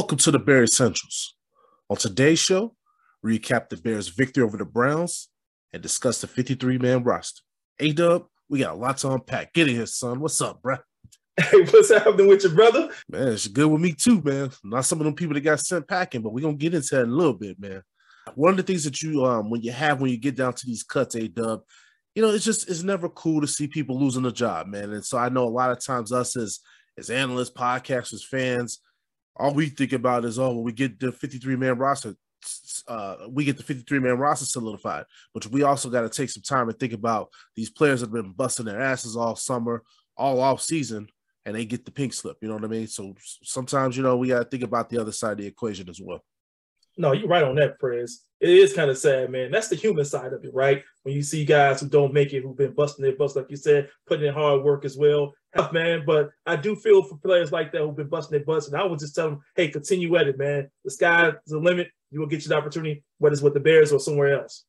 Welcome to the Bear Essentials. On today's show, recap the Bears' victory over the Browns and discuss the 53 man roster. A Dub, we got a lot to unpack. Get in here, son. What's up, bruh? Hey, what's happening with your brother? Man, it's good with me too, man. Not some of them people that got sent packing, but we're gonna get into that in a little bit, man. One of the things that you um when you have when you get down to these cuts, A Dub, you know, it's just it's never cool to see people losing a job, man. And so I know a lot of times us as as analysts, podcasters, fans, all we think about is oh, when we get the 53 man roster, uh, we get the 53 man roster solidified. But we also got to take some time and think about these players that have been busting their asses all summer, all off season, and they get the pink slip. You know what I mean? So sometimes, you know, we got to think about the other side of the equation as well. No, you're right on that, Prez. It is kind of sad, man. That's the human side of it, right? When you see guys who don't make it, who've been busting their butts, like you said, putting in hard work as well. Tough, man. But I do feel for players like that who've been busting their butts. And I would just tell them, hey, continue at it, man. The sky's the limit. You will get you the opportunity, whether it's with the Bears or somewhere else.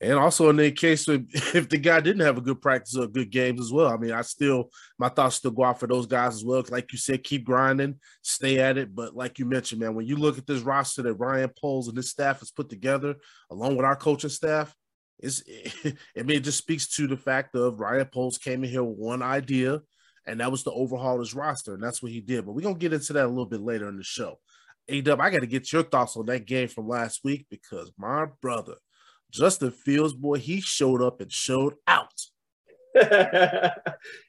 And also in the case of if the guy didn't have a good practice or good games as well. I mean, I still my thoughts still go out for those guys as well. Like you said, keep grinding, stay at it. But like you mentioned, man, when you look at this roster that Ryan Poles and his staff has put together, along with our coaching staff, it's I mean, it just speaks to the fact of Ryan Poles came in here with one idea, and that was to overhaul his roster, and that's what he did. But we're gonna get into that a little bit later in the show. A I got to get your thoughts on that game from last week because my brother. Justin Fields, boy, he showed up and showed out.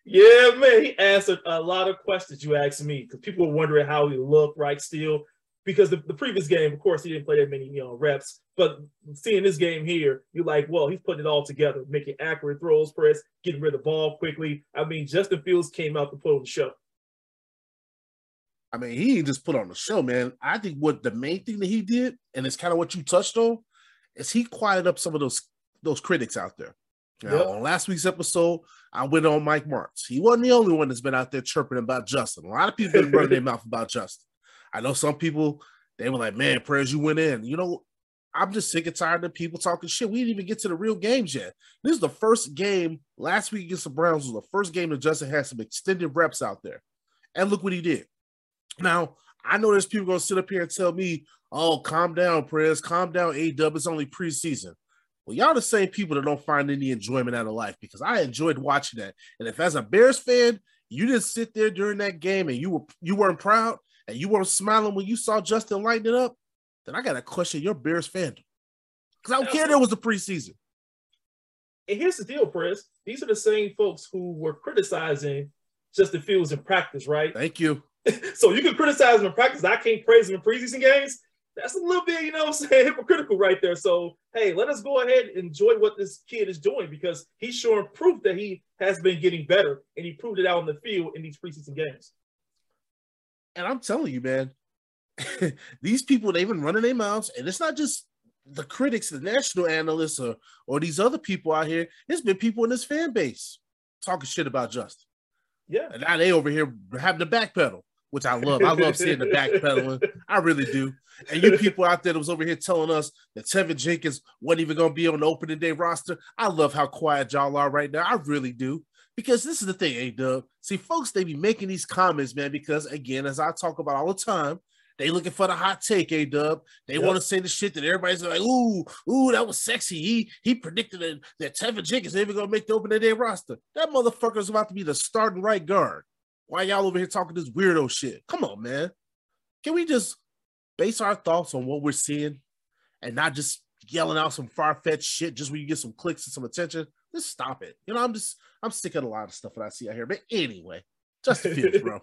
yeah, man. He answered a lot of questions you asked me because people were wondering how he looked, right? Still, because the, the previous game, of course, he didn't play that many, you know, reps. But seeing this game here, you're like, well, he's putting it all together, making accurate throws, press, getting rid of the ball quickly. I mean, Justin Fields came out to put on the show. I mean, he just put on the show, man. I think what the main thing that he did, and it's kind of what you touched on, is he quieted up some of those those critics out there. Now, Yep. on last week's episode, I went on Mike Marks. He wasn't the only one that's been out there chirping about Justin. A lot of people been running their mouth about Justin. I know some people they were like, "Man, prayers you went in." You know, I'm just sick and tired of people talking shit. We didn't even get to the real games yet. This is the first game last week against the Browns was the first game that Justin had some extended reps out there, and look what he did. Now, I know there's people gonna sit up here and tell me, oh, calm down, prayers, calm down, A Dub, it's only preseason. Well, y'all the same people that don't find any enjoyment out of life because I enjoyed watching that. And if as a Bears fan, you didn't sit there during that game and you were you weren't proud and you weren't smiling when you saw Justin lighting it up, then I gotta question your Bears fandom. Because I don't care there was a preseason. And here's the deal, Press. These are the same folks who were criticizing Justin Fields in practice, right? Thank you. so you can criticize him in practice. I can't praise him in preseason games. That's a little bit, you know what I'm saying, hypocritical right there. So, hey, let us go ahead and enjoy what this kid is doing because he's showing proof that he has been getting better and he proved it out on the field in these preseason games. And I'm telling you, man, these people they've been running their mouths, and it's not just the critics, the national analysts, or or these other people out here. It's been people in this fan base talking shit about Justin. Yeah. And now they over here having the backpedal, which I love. I love seeing the backpedaling. I really do. And you people out there that was over here telling us that Teven Jenkins wasn't even going to be on the opening day roster. I love how quiet y'all are right now. I really do. Because this is the thing, A Dub. See, folks, they be making these comments, man, because again, as I talk about all the time, they looking for the hot take, A Dub. They Yep. want to say the shit that everybody's like, ooh, ooh, that was sexy. He he predicted that, that Teven Jenkins ain't even gonna make the opening day roster. That motherfucker's about to be the starting right guard. Why y'all over here talking this weirdo shit? Come on, man. Can we just base our thoughts on what we're seeing and not just yelling out some far-fetched shit just when you get some clicks and some attention? Just stop it. You know, I'm just I'm sick of a lot of stuff that I see out here. But anyway, Justin Fields, bro.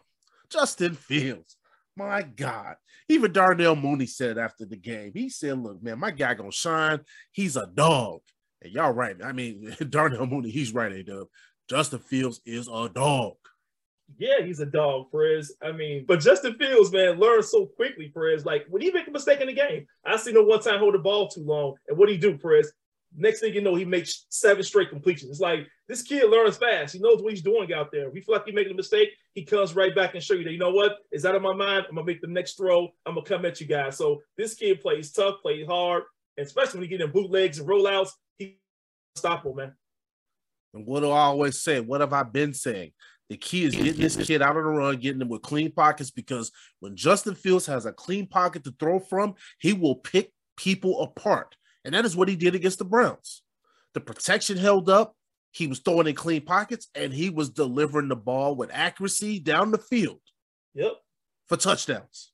Justin Fields. My God. Even Darnell Mooney said after the game, he said, Look, man, my guy gonna shine. He's a dog. And y'all right. I mean, Darnell Mooney, he's right, A Dub. Justin Fields is a dog. Yeah, he's a dog, Perez. I mean, but Justin Fields, man, learns so quickly, Perez. Like when he make a mistake in the game, I seen him one time hold the ball too long, and what he do, Perez? Next thing you know, he makes seven straight completions. It's like this kid learns fast. He knows what he's doing out there. We feel like he's making a mistake, he comes right back and show you that you know what is out of my mind. I'm gonna make the next throw. I'm gonna come at you guys. So this kid plays tough, plays hard, and especially when he get in bootlegs and rollouts, he unstoppable, man. And what do I always say? What have I been saying? The key is getting this kid out of the run, getting him with clean pockets because when Justin Fields has a clean pocket to throw from, he will pick people apart. And that is what he did against the Browns. The protection held up. He was throwing in clean pockets and he was delivering the ball with accuracy down the field. Yep. For touchdowns.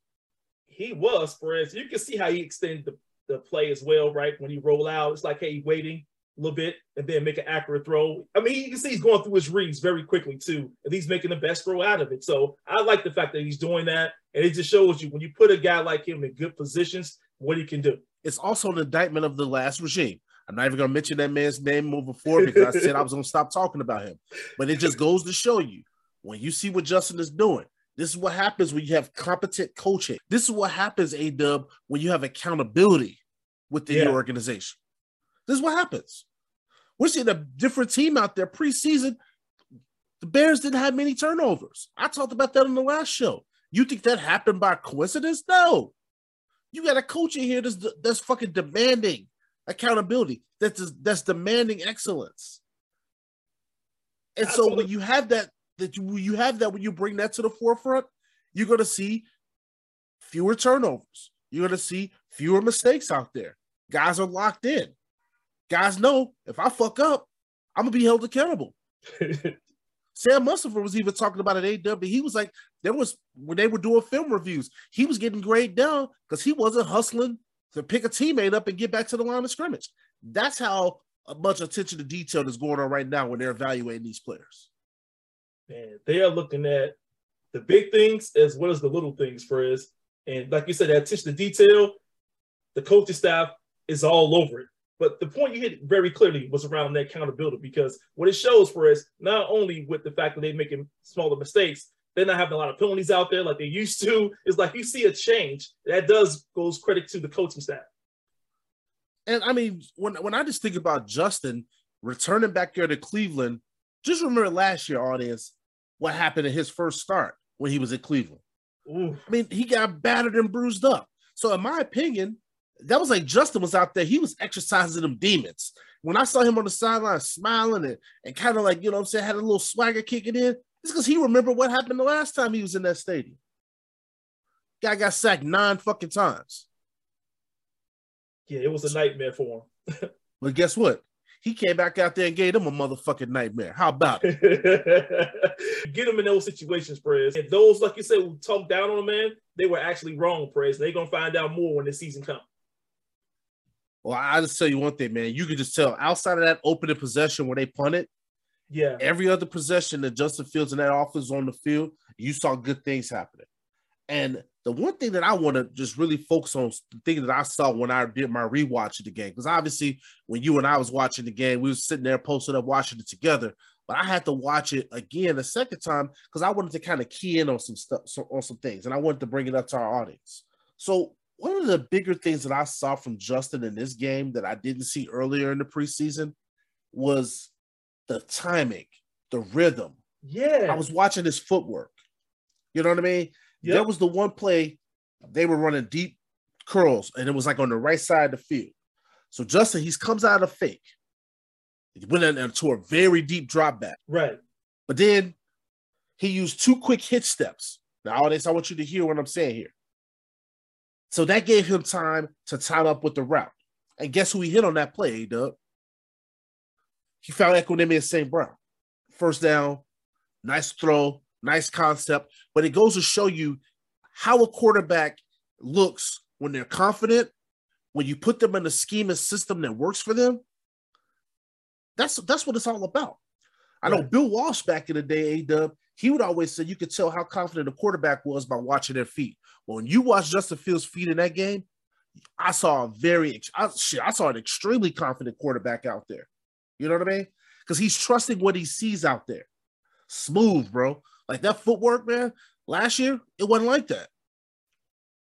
He was, Perez. You can see how he extended the, the play as well, right? When he roll out, it's like, hey, waiting little bit and then make an accurate throw. I mean, you can see he's going through his reads very quickly too, and he's making the best throw out of it. So I like the fact that he's doing that, and it just shows you when you put a guy like him in good positions, what he can do. It's also an indictment of the last regime. I'm not even going to mention that man's name moving forward because I said I was going to stop talking about him. But it just goes to show you when you see what Justin is doing. This is what happens when you have competent coaching. This is what happens, A Dub, when you have accountability within Yeah. your organization. This is what happens. We're seeing a different team out there preseason. The Bears didn't have many turnovers. I talked about that on the last show. You think that happened by coincidence? No. You got a coach in here that's that's fucking demanding accountability. That's that's demanding excellence. And so when you have that, that you, you have that when you bring that to the forefront, you're going to see fewer turnovers. You're going to see fewer mistakes out there. Guys are locked in. Guys know if I fuck up, I'm gonna be held accountable. Sam Mustipher was even talking about it at AW. He was like, there was when they were doing film reviews, he was getting grade down because he wasn't hustling to pick a teammate up and get back to the line of scrimmage. That's how much attention to detail is going on right now when they're evaluating these players. Man, they are looking at the big things as well as the little things, Frizz. And like you said, that attention to detail, the coaching staff is all over it. But the point you hit very clearly was around that accountability because what it shows for us, not only with the fact that they're making smaller mistakes, they're not having a lot of penalties out there like they used to. It's like you see a change. That does goes credit to the coaching staff. And I mean, when when I just think about Justin returning back here to Cleveland, just remember last year, audience, what happened in his first start when he was at Cleveland. Ooh, I mean, he got battered and bruised up. So, in my opinion, that was like Justin was out there. He was exercising them demons. When I saw him on the sideline smiling and, and kind of like, you know what I'm saying, had a little swagger kicking in, it's because he remembered what happened the last time he was in that stadium. Guy got sacked nine fucking times. yeah, it was a nightmare for him. But guess what? He came back out there and gave them a motherfucking nightmare. How about it? Get them in those situations, Prez. And those, like you said, who talk down on them, man, they were actually wrong, Prez. They're gonna find out more when the season comes. Well, I just tell you one thing, man. You could just tell outside of that opening possession where they punted, Yeah, every other possession that Justin Fields and that offense on the field, you saw good things happening. And the one thing that I want to just really focus on, the thing that I saw when I did my rewatch of the game, because obviously when you and I was watching the game, we were sitting there posted up watching it together. But I had to watch it again a second time because I wanted to kind of key in on some stuff, so, on some things, and I wanted to bring it up to our audience. So one of the bigger things that I saw from Justin in this game that I didn't see earlier in the preseason was the timing, the rhythm. yeah. I was watching his footwork. You know what I mean? Yep. There was the one play they were running deep curls, and it was like on the right side of the field. So Justin, he comes out of fake. He went in- into a very deep drop back, right. but then he used two quick hit steps. Now, audience, I want you to hear what I'm saying here. So that gave him time to time up with the route. And guess who he hit on that play, Doug? He found Equanimeous St. Brown. First down, nice throw, nice concept. But it goes to show you how a quarterback looks when they're confident, when you put them in a scheme and system that works for them. That's that's what it's all about. I know Right. Bill Walsh back in the day, A Dub, he would always say you could tell how confident a quarterback was by watching their feet. When you watch Justin Fields' feet in that game, I saw a very I, shit, I saw an extremely confident quarterback out there. You know what I mean? because he's trusting what he sees out there. Smooth, bro. Like that footwork, man. Last year, it wasn't like that.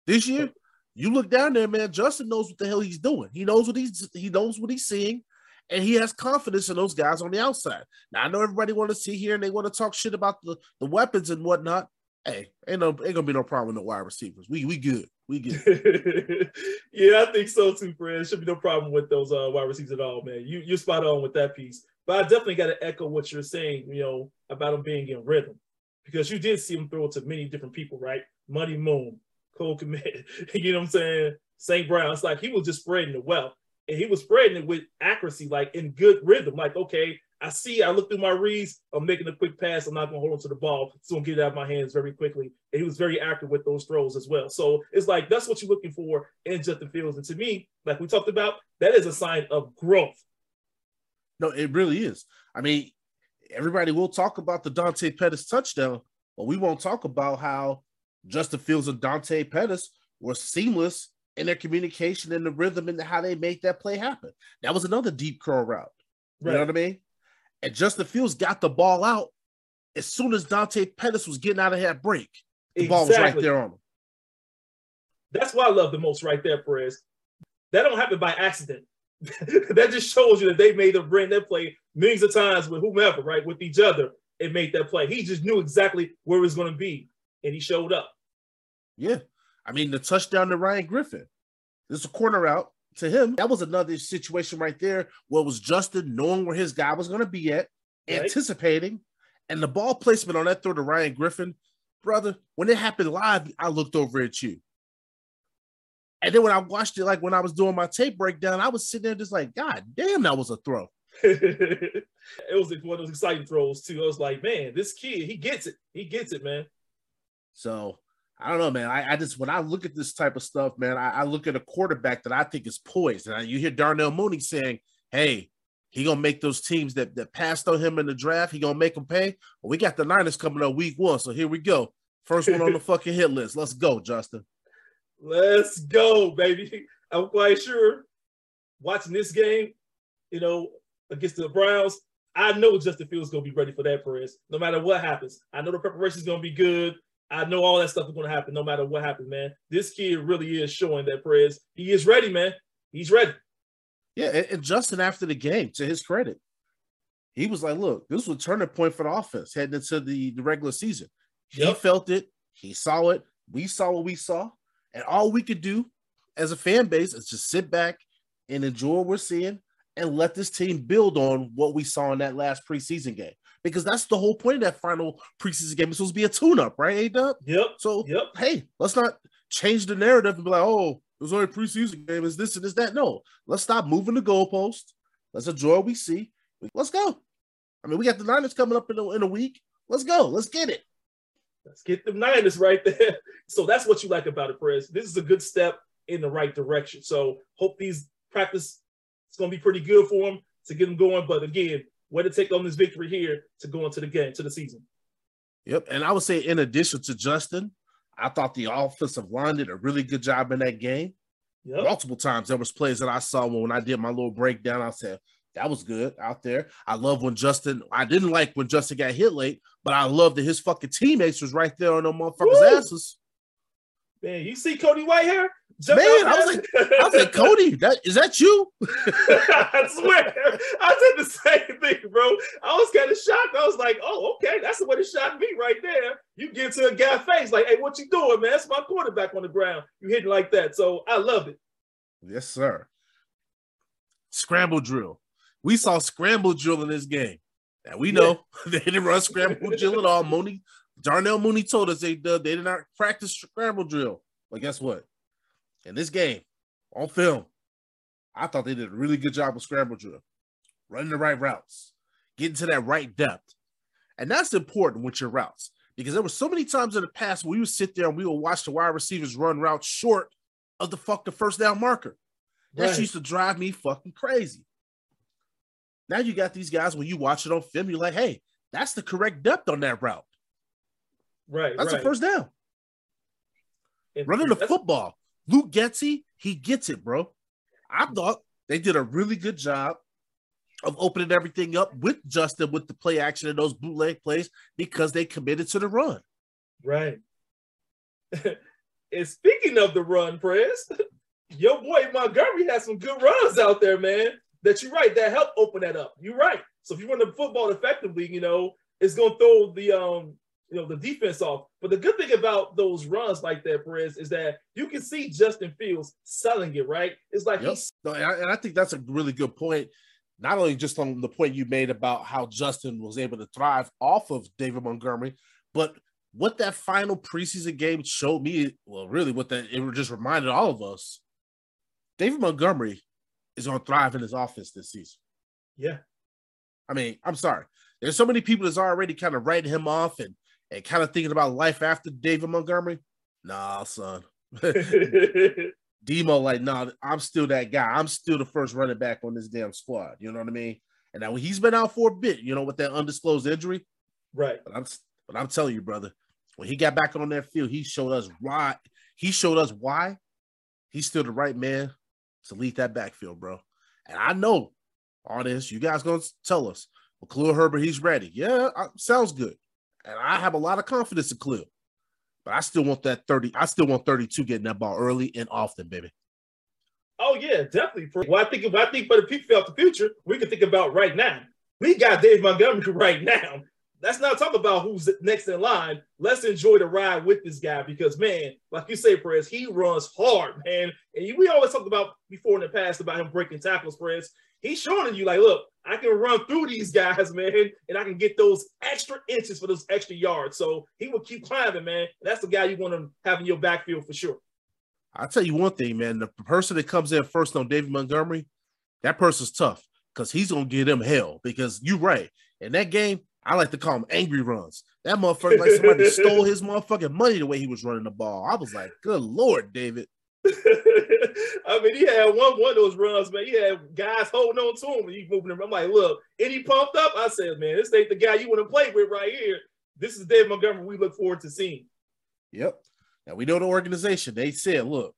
This year, you look down there, man. Justin knows what the hell he's doing. He knows what he's he knows what he's seeing, and he has confidence in those guys on the outside. Now I know everybody want to see here and they want to talk shit about the, the weapons and whatnot. Hey, ain't no ain't gonna be no problem with the wide receivers. We we good. We good. yeah, I think so too, Fred. Should be no problem with those uh, wide receivers at all, man. You you're spot on with that piece. But I definitely got to echo what you're saying, you know, about him being in rhythm, because you did see him throw it to many different people, right? Money Moon, Cole Kmet, you know what I'm saying? St. Brown. It's like he was just spreading the wealth, and he was spreading it with accuracy, like in good rhythm. Like, okay, I see, I look through my reads, I'm making a quick pass, I'm not gonna hold on to the ball, so I'm get it out of my hands very quickly. And he was very accurate with those throws as well. So it's like that's what you're looking for in Justin Fields. And to me, like we talked about, that is a sign of growth. No, it really is. I mean, everybody will talk about the Dante Pettis touchdown, but we won't talk about how Justin Fields and Dante Pettis were seamless in their communication and the rhythm and how they made that play happen. That was another deep curl route. You know what I mean? And Justin Fields got the ball out as soon as Dante Pettis was getting out of that break. The ball was right there on him. That's what I love the most right there, Perez. That don't happen by accident. that just shows you that they made them bring that play millions of times with whomever, right? With each other, and made that play. He just knew exactly where it was going to be, and he showed up. Yeah. I mean, the touchdown to Ryan Griffin. This is a corner out to him. That was another situation right there where it was Justin knowing where his guy was going to be at, Right. anticipating, and the ball placement on that throw to Ryan Griffin, brother, when it happened live, I looked over at you. And then when I watched it, like when I was doing my tape breakdown, I was sitting there just like, God damn, that was a throw. it was one of those exciting throws too. I was like, man, this kid, he gets it. He gets it, man. So I don't know, man. I, I just when I look at this type of stuff, man, I, I look at a quarterback that I think is poised. And I, you hear Darnell Mooney saying, "Hey, he gonna make those teams that that passed on him in the draft. He gonna make them pay." Well, we got the Niners coming up week one, so here we go. First one on the fucking hit list. Let's go, Justin. Let's go, baby. I'm quite sure watching this game, you know, against the Browns, I know Justin Fields going to be ready for that, Perez, no matter what happens. I know the preparation is going to be good. I know all that stuff is going to happen no matter what happens, man. This kid really is showing that, Perez. He is ready, man. He's ready. Yeah, and, and Justin after the game, to his credit, he was like, "Look, this was a turning point for the offense heading into the, the regular season." He felt it. He saw it. We saw what we saw. And all we could do as a fan base is just sit back and enjoy what we're seeing and let this team build on what we saw in that last preseason game. Because that's the whole point of that final preseason game. It's supposed to be a tune-up, right, A-Dub? Yep. So Yep. hey, let's not change the narrative and be like, oh, it was only a preseason game, is this and is that. No, let's stop moving the goalpost. Let's enjoy what we see. Let's go. I mean, we got the Niners coming up in a, in a week. Let's go. Let's get it. Let's get the Niners right there. So that's what you like about it, Perez. This is a good step in the right direction. So hope these practice it's going to be pretty good for them to get them going. But again, way to take on this victory here to go into the game to the season. Yep. And I would say, in addition to Justin, I thought the offensive line did a really good job in that game. Yep. Multiple times there was plays that I saw when I did my little breakdown. I said that was good out there. I love when Justin. I didn't like when Justin got hit late, but I love that his fucking teammates was right there on them motherfuckers' Woo! asses. Man, you see Cody Whitehair? Jump Man, I was like, I was like, Cody, that is that you? I swear, I said the same thing, bro. I was kind of shocked. I was like, "Oh, okay, that's the way to shot me right there." You get to a guy face like, "Hey, what you doing, man? That's my quarterback on the ground. You hitting like that." So I love it. Yes, sir. Scramble drill. We saw scramble drill in this game. And we know they didn't run scramble drill at all. Mooney, Darnell Mooney told us they uh, they did not practice scramble drill. But guess what? In this game, on film, I thought they did a really good job of scramble drill, running the right routes, getting to that right depth. And that's important with your routes because there were so many times in the past where we would sit there and we would watch the wide receivers run routes short of the fuck the first down marker. That Right. used to drive me fucking crazy. Now you got these guys when you watch it on film, you're like, hey, that's the correct depth on that route. Right, That's right. the first down. And Running the football. Luke Getsy, he gets it, bro. I thought they did a really good job of opening everything up with Justin with the play action and those bootleg plays because they committed to the run. Right. and speaking of the run, Press, your boy Montgomery has some good runs out there, man. That you're right, that help open that up. You're right. So if you run the football effectively, you know, it's gonna throw the um you know the defense off. But the good thing about those runs like that, Perez, is that you can see Justin Fields selling it, right? It's like Yep. he's No, and I, and I think that's a really good point. Not only just on the point you made about how Justin was able to thrive off of David Montgomery, but what that final preseason game showed me, well, really what that it just reminded all of us, David Montgomery is going to thrive in his offense this season. yeah. I mean, I'm sorry. There's so many people that's already kind of writing him off and, and kind of thinking about life after David Montgomery. Nah, son. Demo, like, nah, I'm still that guy. I'm still the first running back on this damn squad. You know what I mean? And now he's been out for a bit, you know, with that undisclosed injury. right. But I'm but I'm telling you, brother, when he got back on that field, he showed us why. He showed us why he's still the right man to lead that backfield, bro. And I know all this. You guys gonna tell us, Khalil Herbert, he's ready. Yeah, sounds good. And I have a lot of confidence in Khalil. But I still want that 30. I still want 32 getting that ball early and often, baby. Oh yeah, definitely. Well, I think I think for the people the future, we can think about right now. We got Dave Montgomery right now. Let's not talk about who's next in line. Let's enjoy the ride with this guy because man, like you say, Perez, he runs hard, man. And we always talked about before in the past about him breaking tackles, Perez. He's showing you like, look, I can run through these guys, man, and I can get those extra inches for those extra yards. So he will keep climbing, man. That's the guy you want to have in your backfield for sure. I'll tell you one thing, man. The person that comes in first on David Montgomery, that person's tough because he's gonna give them hell. Because you're right. In that game, I like to call them angry runs. That motherfucker like somebody stole his motherfucking money the way he was running the ball. I was like, good lord, David. I mean, he had one one of those runs, man. He had guys holding on to him, and he moving him. I'm like, look, and he pumped up. I said, man, this ain't the guy you want to play with right here. This is Dave Montgomery. We look forward to seeing. Yep. Now we know the organization. They said, look,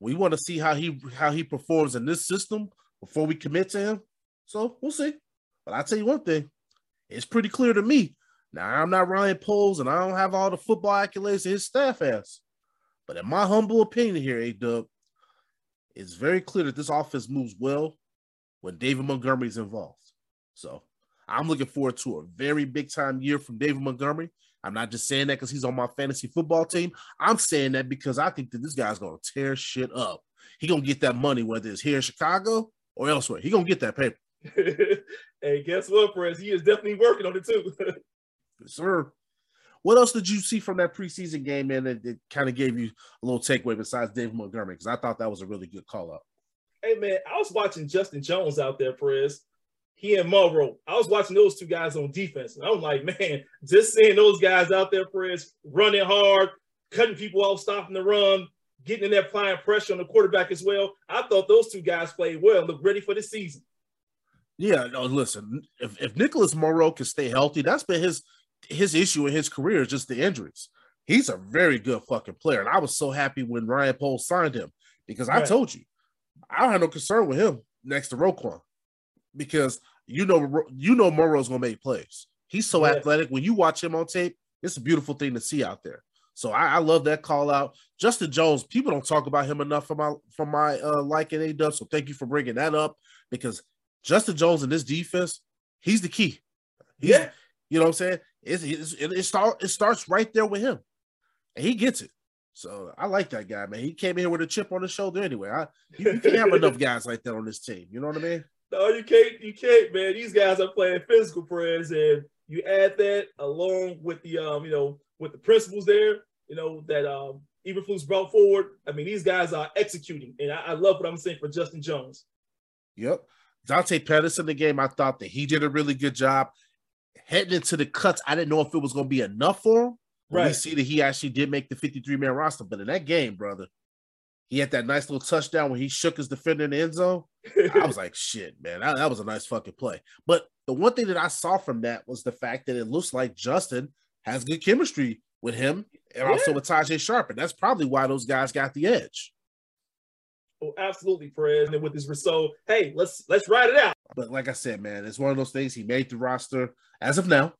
we want to see how he how he performs in this system before we commit to him. So we'll see. But I'll tell you one thing, it's pretty clear to me. Now I'm not Ryan Poles and I don't have all the football accolades that his staff has. But in my humble opinion here, A Dub, it's very clear that this offense moves well when David Montgomery is involved. So I'm looking forward to a very big time year from David Montgomery. I'm not just saying that because he's on my fantasy football team. I'm saying that because I think that this guy's gonna tear shit up. He gonna get that money, whether it's here in Chicago or elsewhere. He gonna get that paper, hey, guess what, Perez? He is definitely working on it too. Yes, sir. What else did you see from that preseason game, man? That, that kind of gave you a little takeaway besides David Montgomery? Because I thought that was a really good call up. hey, man, I was watching Justin Jones out there, Perez. He and Morrow. I was watching those two guys on defense, and I'm like, man, just seeing those guys out there, Perez, running hard, cutting people off, stopping the run, getting in there, applying pressure on the quarterback as well. I thought those two guys played well, looked ready for the season. Yeah, no, listen, if, if Nicholas Morrow can stay healthy, that's been his his issue in his career is just the injuries. He's a very good fucking player. And I was so happy when Ryan Poles signed him because I told you, I don't have no concern with him next to Roquan because you know you know Morrow's gonna make plays. He's so Yeah. athletic. When you watch him on tape, it's a beautiful thing to see out there. So I, I love that call out. Justin Jones, people don't talk about him enough for my for my uh liking A dub. So thank you for bringing that up because Justin Jones in this defense, he's the key. He's, Yeah. you know what I'm saying? It's, it's, it, it, start, it starts right there with him, and he gets it. So I like that guy, man. He came in here with a chip on his shoulder anyway. I, you, you can't have enough guys like that on this team. You know what I mean? No, you can't. You can't, man. These guys are playing physical prayers, and you add that along with the um, you know, with the principles there, you know, that um Eberflus brought forward. I mean, these guys are executing, and I, I love what I'm saying for Justin Jones. Yep. Dante Pettis in the game, I thought that he did a really good job. Heading into the cuts, I didn't know if it was going to be enough for him. But We see that he actually did make the 53 man roster. But in that game, brother, he had that nice little touchdown when he shook his defender in the end zone. I was like, shit, man, that, that was a nice fucking play. But the one thing that I saw from that was the fact that it looks like Justin has good chemistry with him and also with Tajae Sharpe. And that's probably why those guys got the edge. oh, absolutely, Perez. And then with this so, hey, let's let's ride it out. But like I said, man, it's one of those things. He made the roster as of now,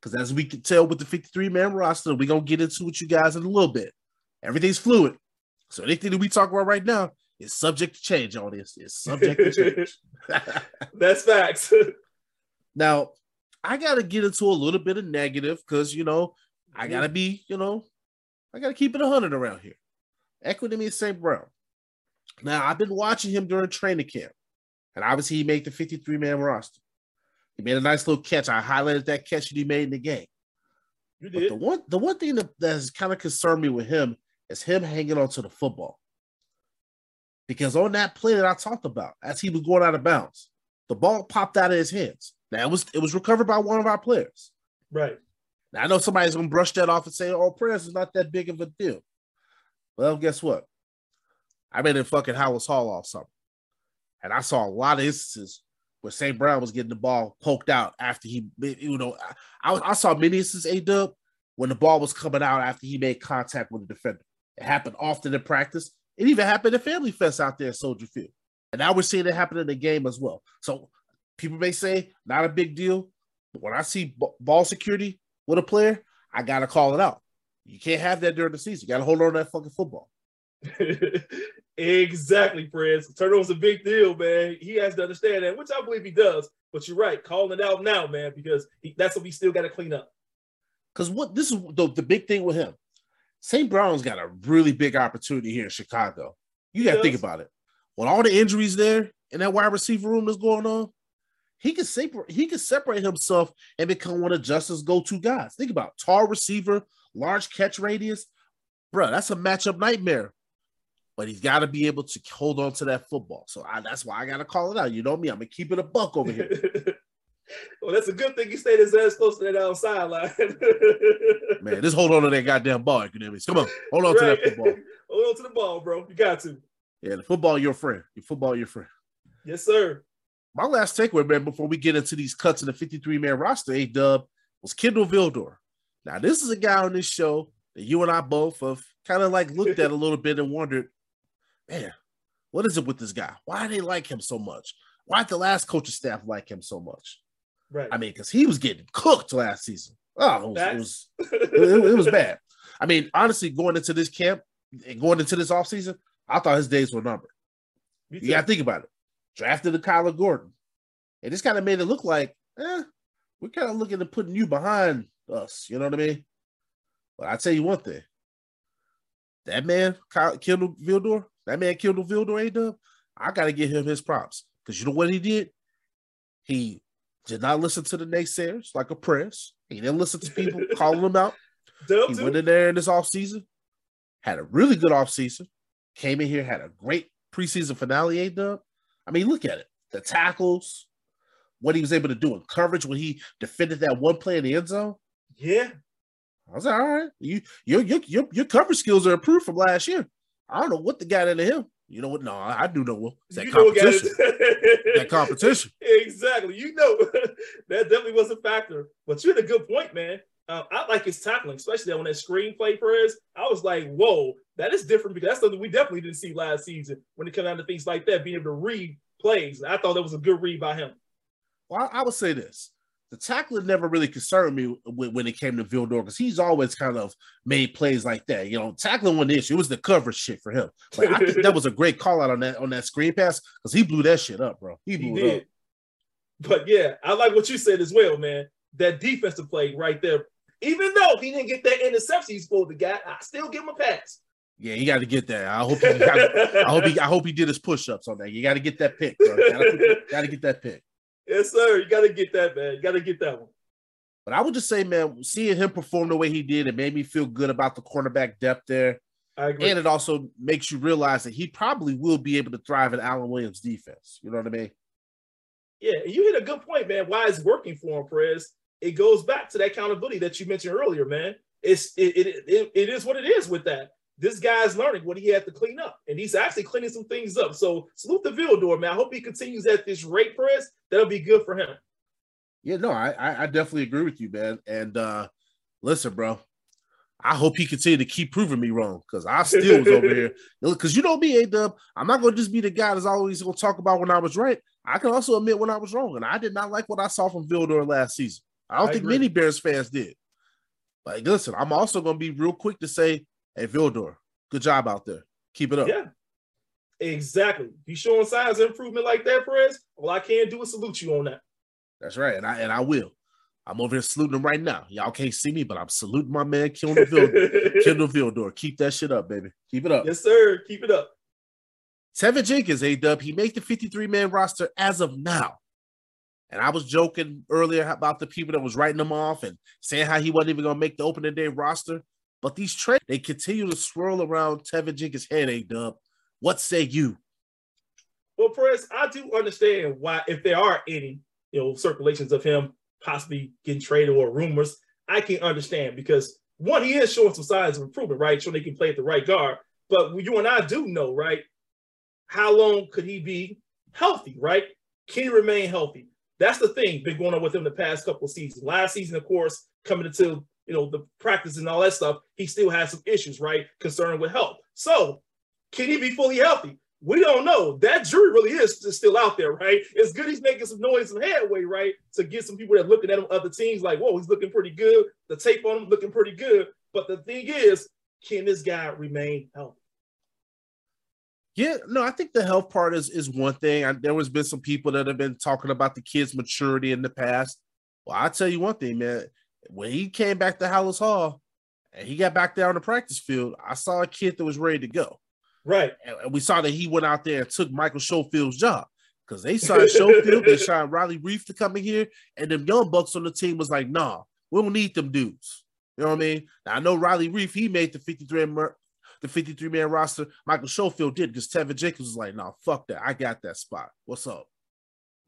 because as we can tell with the 53 man roster, we're gonna get into with you guys in a little bit. Everything's fluid. So anything that we talk about right now is subject to change, audience. It's subject to change. That's facts. now, I gotta get into a little bit of negative because you know, I mm-hmm. gotta be, you know, I gotta keep it hundred around here. Equity is St. Brown. Now, I've been watching him during training camp, and obviously he made the 53 man roster. He made a nice little catch. I highlighted that catch that he made in the game. You But did. the one the one thing that, that has kind of concerned me with him is him hanging on to the football. Because on that play that I talked about, as he was going out of bounds, the ball popped out of his hands. Now it was it was recovered by one of our players. Right. Now I know somebody's gonna brush that off and say, "Oh, prayers is not that big of a deal." Well, guess what? I been in fucking Halas Hall all summer, and I saw a lot of instances where St. Brown was getting the ball poked out after he, you know, I, I saw many instances a dub when the ball was coming out after he made contact with the defender. It happened often in practice. It even happened at Family Fest out there at Soldier Field, and now we're seeing it happen in the game as well. So people may say not a big deal, but when I see b- ball security with a player, I gotta call it out. You can't have that during the season. You gotta hold on to that fucking football. exactly, Prince. Turnover's a big deal, man. He has to understand that, which I believe he does. But you're right, calling it out now, man, because he, that's what we still got to clean up. Because what this is the, the big thing with him. St. Brown's got a really big opportunity here in Chicago. You got to think about it. With all the injuries there in that wide receiver room that's going on, he can separate he can separate himself and become one of Justin's go-to guys. Think about tall receiver, large catch radius. Bro, that's a matchup nightmare. But he's got to be able to hold on to that football. So I, that's why I got to call it out. You know me, I'm gonna keep it a buck over here. well, that's a good thing you stayed his ass close to that outside line. Man, just hold on to that goddamn ball, academics. Come on, hold on to that football. Hold on to the ball, bro. You got to. Yeah, the football, your friend. Your football, your friend. Yes, sir. My last takeaway, man, before we get into these cuts in the 53 man roster, A Dub, was Kindle Vildor. Now, this is a guy on this show that you and I both have kind of like looked at a little bit and wondered, man, what is it with this guy? Why do they like him so much? Why did the last coaching staff like him so much? Right. I mean, because he was getting cooked last season. Oh, it was, it was it, it was bad. I mean, honestly, going into this camp and going into this offseason, I thought his days were numbered. You got to think about it. Drafted the Kyler Gordon. And this kind of made it look like, eh, we're kind of looking at putting you behind us. You know what I mean? But I tell you one thing. That man, Kyle, Kindle Vildor, that man, Kindle Vildor, ain't done. I got to give him his props. Because you know what he did? He did not listen to the naysayers like a press. He didn't listen to people calling him out. Dub He too. went in there in this offseason, had a really good offseason, came in here, had a great preseason finale, A dub. I mean, look at it. The tackles, what he was able to do in coverage when he defended that one play in the end zone. Yeah. I was like, all right, you your your your, your coverage skills are improved from last year. I don't know what the got into him. You know what? No, I do know what that You competition. that competition. Exactly. You know, that definitely was a factor. But you had a good point, man. Um, I like his tackling, especially on that screenplay press. I was like, whoa, that is different because that's something we definitely didn't see last season when it comes down to things like that, being able to read plays. I thought that was a good read by him. Well, I would say this. The tackling never really concerned me when, when it came to Vildor because he's always kind of made plays like that. You know, tackling wasn't issue. It was the cover shit for him. Like, I think that was a great call out on that on that screen pass because he blew that shit up, bro. He He blew it up. But yeah, I like what you said as well, man. That defensive play right there. Even though he didn't get that interception he's supposed to get, I still give him a pass. Yeah, he got to get that. I hope he got, I hope he I hope he did his push-ups on that. You got to get that pick, bro. Got to get that pick. Yes, sir. You got to get that, man. You got to get that one. But I would just say, man, seeing him perform the way he did, it made me feel good about the cornerback depth there. I agree. And it also makes you realize that he probably will be able to thrive in Alan Williams' defense. You know what I mean? Yeah, you hit a good point, man. Why it's working for him, Perez? It goes back to that accountability that you mentioned earlier, man. It's it, it, it, it is what it is with that. This guy's learning what he had to clean up, and he's actually cleaning some things up. So salute the Vildor, man. I hope he continues at this rate, press. That'll be good for him. Yeah, no, I, I I definitely agree with you, man. And uh listen, bro, I hope he continue to keep proving me wrong because I still was over here. Because you know me, A Dub, I'm not going to just be the guy that's always going to talk about when I was right. I can also admit when I was wrong, and I did not like what I saw from Vildor last season. I don't I think agree. many Bears fans did. Like, listen, I'm also going to be real quick to say, hey, Vildor, good job out there. Keep it up. Yeah. Exactly. You showing signs of improvement like that, Perez, all I can do is salute you on that. That's right, and I and I will. I'm over here saluting him right now. Y'all can't see me, but I'm saluting my man, Kindle Vildor. Kindle Vildor. Keep that shit up, baby. Keep it up. yes, sir. Keep it up. Teven Jenkins, A Dub, he made the 53 man roster as of now. And I was joking earlier about the people that was writing him off and saying how he wasn't even going to make the opening day roster. But these trades, they continue to swirl around Teven Jenkins' head, A Dub. What say you? Well, Perez, I do understand why, if there are any, you know, circulations of him possibly getting traded or rumors, I can understand because one, he is showing some signs of improvement, right? Showing he can play at the right guard. But you and I do know, right? How long could he be healthy, right? Can he remain healthy? That's the thing been going on with him the past couple of seasons. Last season, of course, coming into you know the practice and all that stuff, he still has some issues, right? Concerning with health. So, can he be fully healthy? We don't know. That jury really is still out there, right? It's good he's making some noise, some headway, right? To get some people that looking at him, other teams, like, whoa, he's looking pretty good. The tape on him looking pretty good. But the thing is, can this guy remain healthy? Yeah, no, I think the health part is is one thing. I, there has been some people that have been talking about the kid's maturity in the past. Well, I'll tell you one thing, man. When he came back to Halas Hall and he got back down on the practice field, I saw a kid that was ready to go. Right. And we saw that he went out there and took Michael Schofield's job because they signed Schofield, they signed Riley Reiff to come in here, and them young bucks on the team was like, nah, we don't need them dudes. You know what I mean? Now, I know Riley Reiff, he made the 53 man, the 53 man roster. Michael Schofield did because Teven Jenkins was like, nah, fuck that. I got that spot. What's up?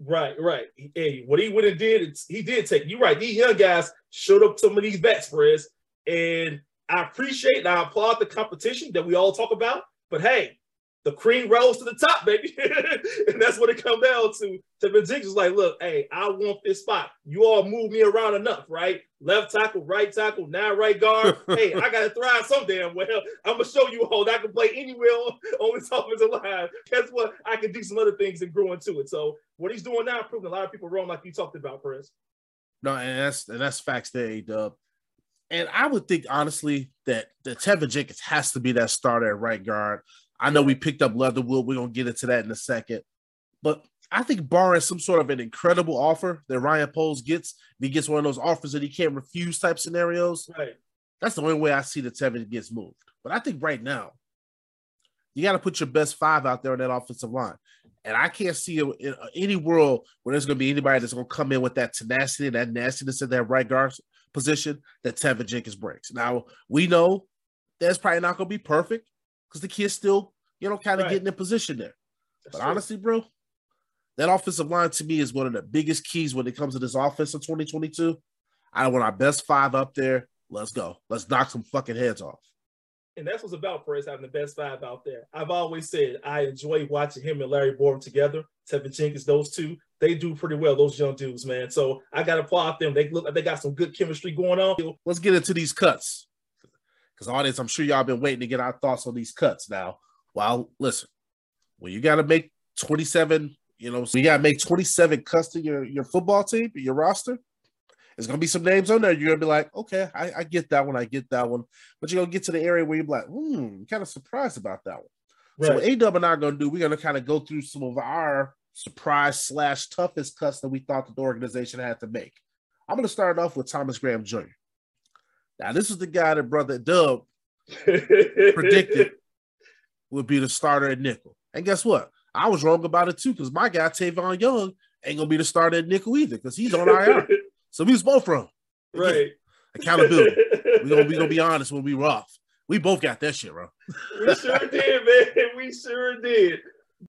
Right, right. Hey, what he would have did, he did take. You're right. These young guys showed up some of these vets, Perez, and I appreciate and I applaud the competition that we all talk about. But hey, the cream rose to the top, baby, and that's what it come down to. Teven Jenkins was like, look, hey, I want this spot. You all move me around enough, right? Left tackle, right tackle, now right guard. hey, I gotta thrive some damn well. I'm gonna show you all that I can play anywhere on, on this offensive line. Guess what? I can do some other things and grow into it. So what he's doing now, proving a lot of people wrong, like you talked about, Perez. No, and that's and that's facts there, Dub. And I would think honestly that that Teven Jenkins has to be that starter at right guard. I know we picked up Leatherwood. We're gonna get into that in a second. But I think barring some sort of an incredible offer that Ryan Poles gets, if he gets one of those offers that he can't refuse type scenarios, Right. that's the only way I see that Teven gets moved. But I think right now, you got to put your best five out there on that offensive line. And I can't see in any world where there's going to be anybody that's going to come in with that tenacity and that nastiness in that right guard position that Teven Jenkins brings. Now, we know that's probably not going to be perfect because the kid's still, you know, kind of Right. getting in position there. That's But true. honestly, bro, that offensive line to me is one of the biggest keys when it comes to this offense in 2022. I want our best five up there. Let's go. Let's knock some fucking heads off. And that's what's about for us having the best five out there. I've always said I enjoy watching him and Larry Borom together. Teven Jenkins, those two, they do pretty well, those young dudes, man. So I got to applaud them. They look like they got some good chemistry going on. Let's get into these cuts. Because audience, I'm sure y'all been waiting to get our thoughts on these cuts. Now, well, listen, when you got to make 27, you know, so you got to make 27 cuts to your, your football team, your roster. There's gonna be some names on there. You're gonna be like, okay, I, I get that one, I get that one. But you're gonna get to the area where you're like, hmm, kind of surprised about that one. So what Right. And I are gonna do, we're gonna kind of go through some of our surprise slash toughest cuts that we thought that the organization had to make. I'm gonna start off with Thomas Graham Jr. Now, this is the guy that brother Dub predicted would be the starter at nickel. And guess what? I was wrong about it too, because my guy Tavon Young ain't gonna be the starter at nickel either, because he's on IR. so we was both wrong. Again, right. Accountability. we gonna we gonna be honest when we were off. We both got that shit, bro. we sure did, man. We sure did.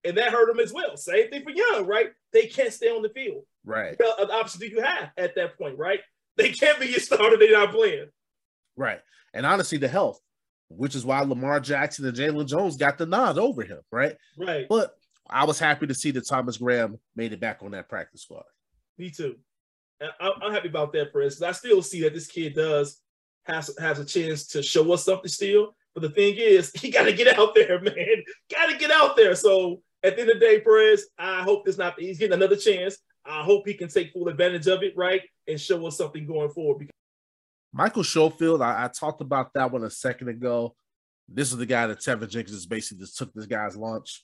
And that hurt them as well. Same thing for Young, right? They can't stay on the field. Right, What options do you have at that point, right? They can't be your starter. They're not playing. Right. And honestly, the health, which is why Lamar Jackson and Jaylon Jones got the nod over him, right? Right. But I was happy to see that Thomas Graham made it back on that practice squad. Me too. I'm happy about that. 'cause I still see that this kid does has has a chance to show us something still. But the thing is, he got to get out there, man. got to get out there. So at the end of the day, Perez, I hope this not he's getting another chance. I hope he can take full advantage of it, right, and show us something going forward. Michael Schofield, I, I talked about that one a second ago. This is the guy that Teven Jenkins basically just took this guy's lunch.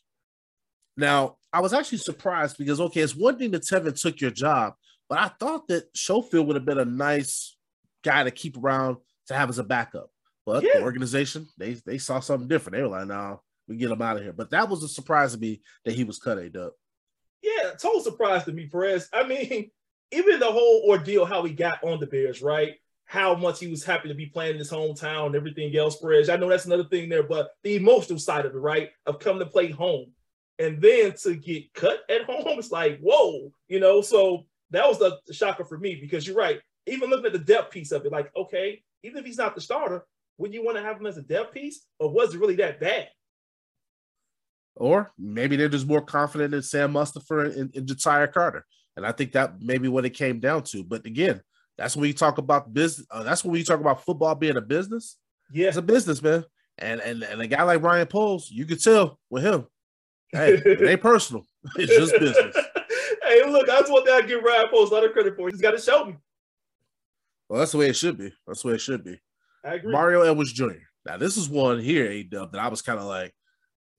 Now, I was actually surprised because okay, it's one thing that Teven took your job, but I thought that Schofield would have been a nice guy to keep around to have as a backup. But yeah. the organization, they they saw something different. They were like, "No, we get him out of here." But that was a surprise to me that he was cut a dub. Yeah, total surprise to me, Perez. I mean, even the whole ordeal, how he got on the Bears, right? How much he was happy to be playing in his hometown and everything else, Perez. I know that's another thing there, but the emotional side of it, right? Of coming to play home. And then to get cut at home, it's like, whoa, you know. So that was the shocker for me because you're right. Even looking at the depth piece of it, like, okay, even if he's not the starter, would you want to have him as a depth piece, or was it really that bad? Or maybe they're just more confident in Sam Mustipher and, and Ja'Tyre Carter. And I think that maybe what it came down to. But again, that's when you talk about business. Uh, that's when you talk about football being a business. Yeah, it's a business, man. And and and a guy like Ryan Poles, you could tell with him. Hey, it ain't personal. It's just business. hey, look, that's what I give Ryan Poles a lot of credit for. He's got to show me. Well, that's the way it should be. That's the way it should be. I agree. Mario Edwards Jr. Now, this is one here, A Dub, that I was kind of like,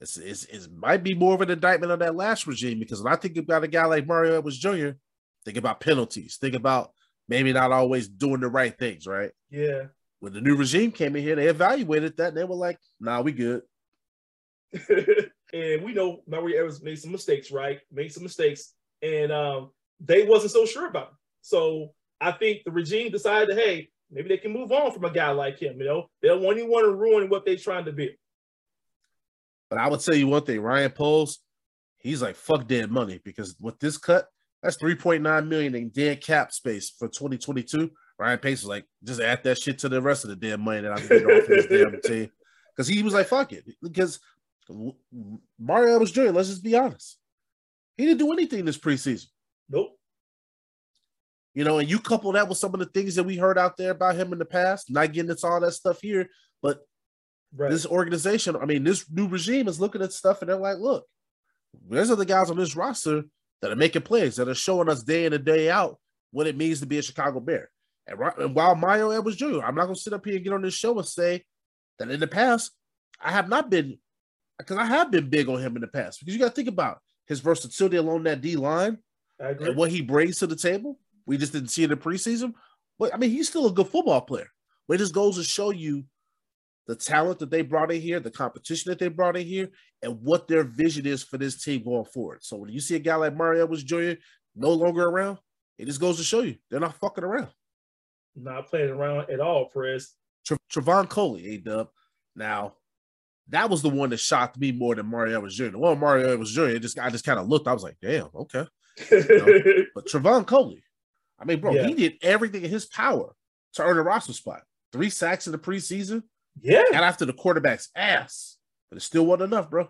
it's, it's, it might be more of an indictment on that last regime because when I think about a guy like Mario Edwards Jr., think about penalties, think about maybe not always doing the right things, right? Yeah. When the new regime came in here, they evaluated that they were like, nah, we good. and we know Mario Edwards made some mistakes, right? Made some mistakes. And um, they wasn't so sure about him. So I think the regime decided, hey, maybe they can move on from a guy like him. You know, they don't want anyone to ruin what they're trying to build. But I would tell you one thing, Ryan Poles, he's like fuck dead money because with this cut, that's 3.9 million in dead cap space for 2022. Ryan Pace was like, just add that shit to the rest of the damn money that I'm getting off this damn team. Because he was like, fuck it. Because Mario Edwards Jr., let's just be honest. He didn't do anything this preseason. Nope. You know, and you couple that with some of the things that we heard out there about him in the past, not getting into all that stuff here, but right. this organization, I mean, this new regime is looking at stuff and they're like, look, there's other guys on this roster that are making plays, that are showing us day in and day out what it means to be a Chicago Bear. And, and while Mario Edwards Jr., I'm not going to sit up here and get on this show and say that in the past, I have not been, because I have been big on him in the past. Because you got to think about his versatility along that D line and what he brings to the table. We just didn't see it in the preseason. But I mean, he's still a good football player. But it just goes to show you the talent that they brought in here, the competition that they brought in here, and what their vision is for this team going forward. So when you see a guy like Mario Edwards Jr. no longer around, it just goes to show you they're not fucking around. Not playing around at all, Chris. Tra- Trevon Coley, A Dub. Now, that was the one that shocked me more than Mario Edwards Jr. The one Mario Edwards Jr. Just I just kind of looked. I was like, damn, okay. You know? but Trevon Coley, I mean, bro, yeah. he did everything in his power to earn a roster spot. Three sacks in the preseason. Yeah. And after the quarterback's ass, but it still wasn't enough, bro.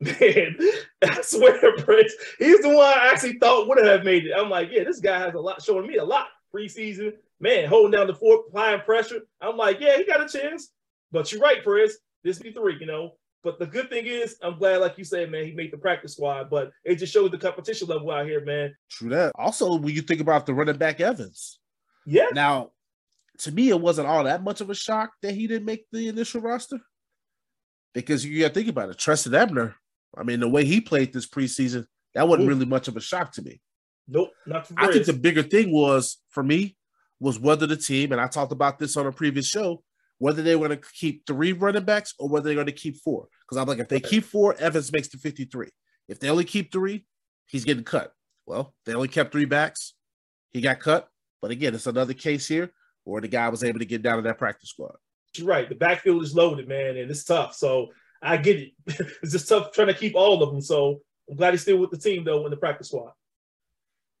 Man, I swear, Prince, he's the one I actually thought would have made it. I'm like, yeah, this guy has a lot, showing me a lot preseason. Man, holding down the fort, applying pressure. I'm like, yeah, he got a chance. But you're right, Prince. This be three, you know. But the good thing is, I'm glad, like you said, man, he made the practice squad. But it just shows the competition level out here, man. True that. Also, when you think about the running back Evans, yeah. Now, to me, it wasn't all that much of a shock that he didn't make the initial roster because you got to think about it. Trestan Ebner, I mean, the way he played this preseason, that wasn't Ooh. really much of a shock to me. Nope, not I think the bigger thing was for me was whether the team, and I talked about this on a previous show, whether they were going to keep three running backs or whether they're going to keep four. Because I'm like, if they keep four, Evans makes the 53. If they only keep three, he's getting cut. Well, they only kept three backs. He got cut. But again, it's another case here where the guy was able to get down to that practice squad. You're right. The backfield is loaded, man, and it's tough. So I get it. it's just tough trying to keep all of them. So I'm glad he's still with the team, though, in the practice squad.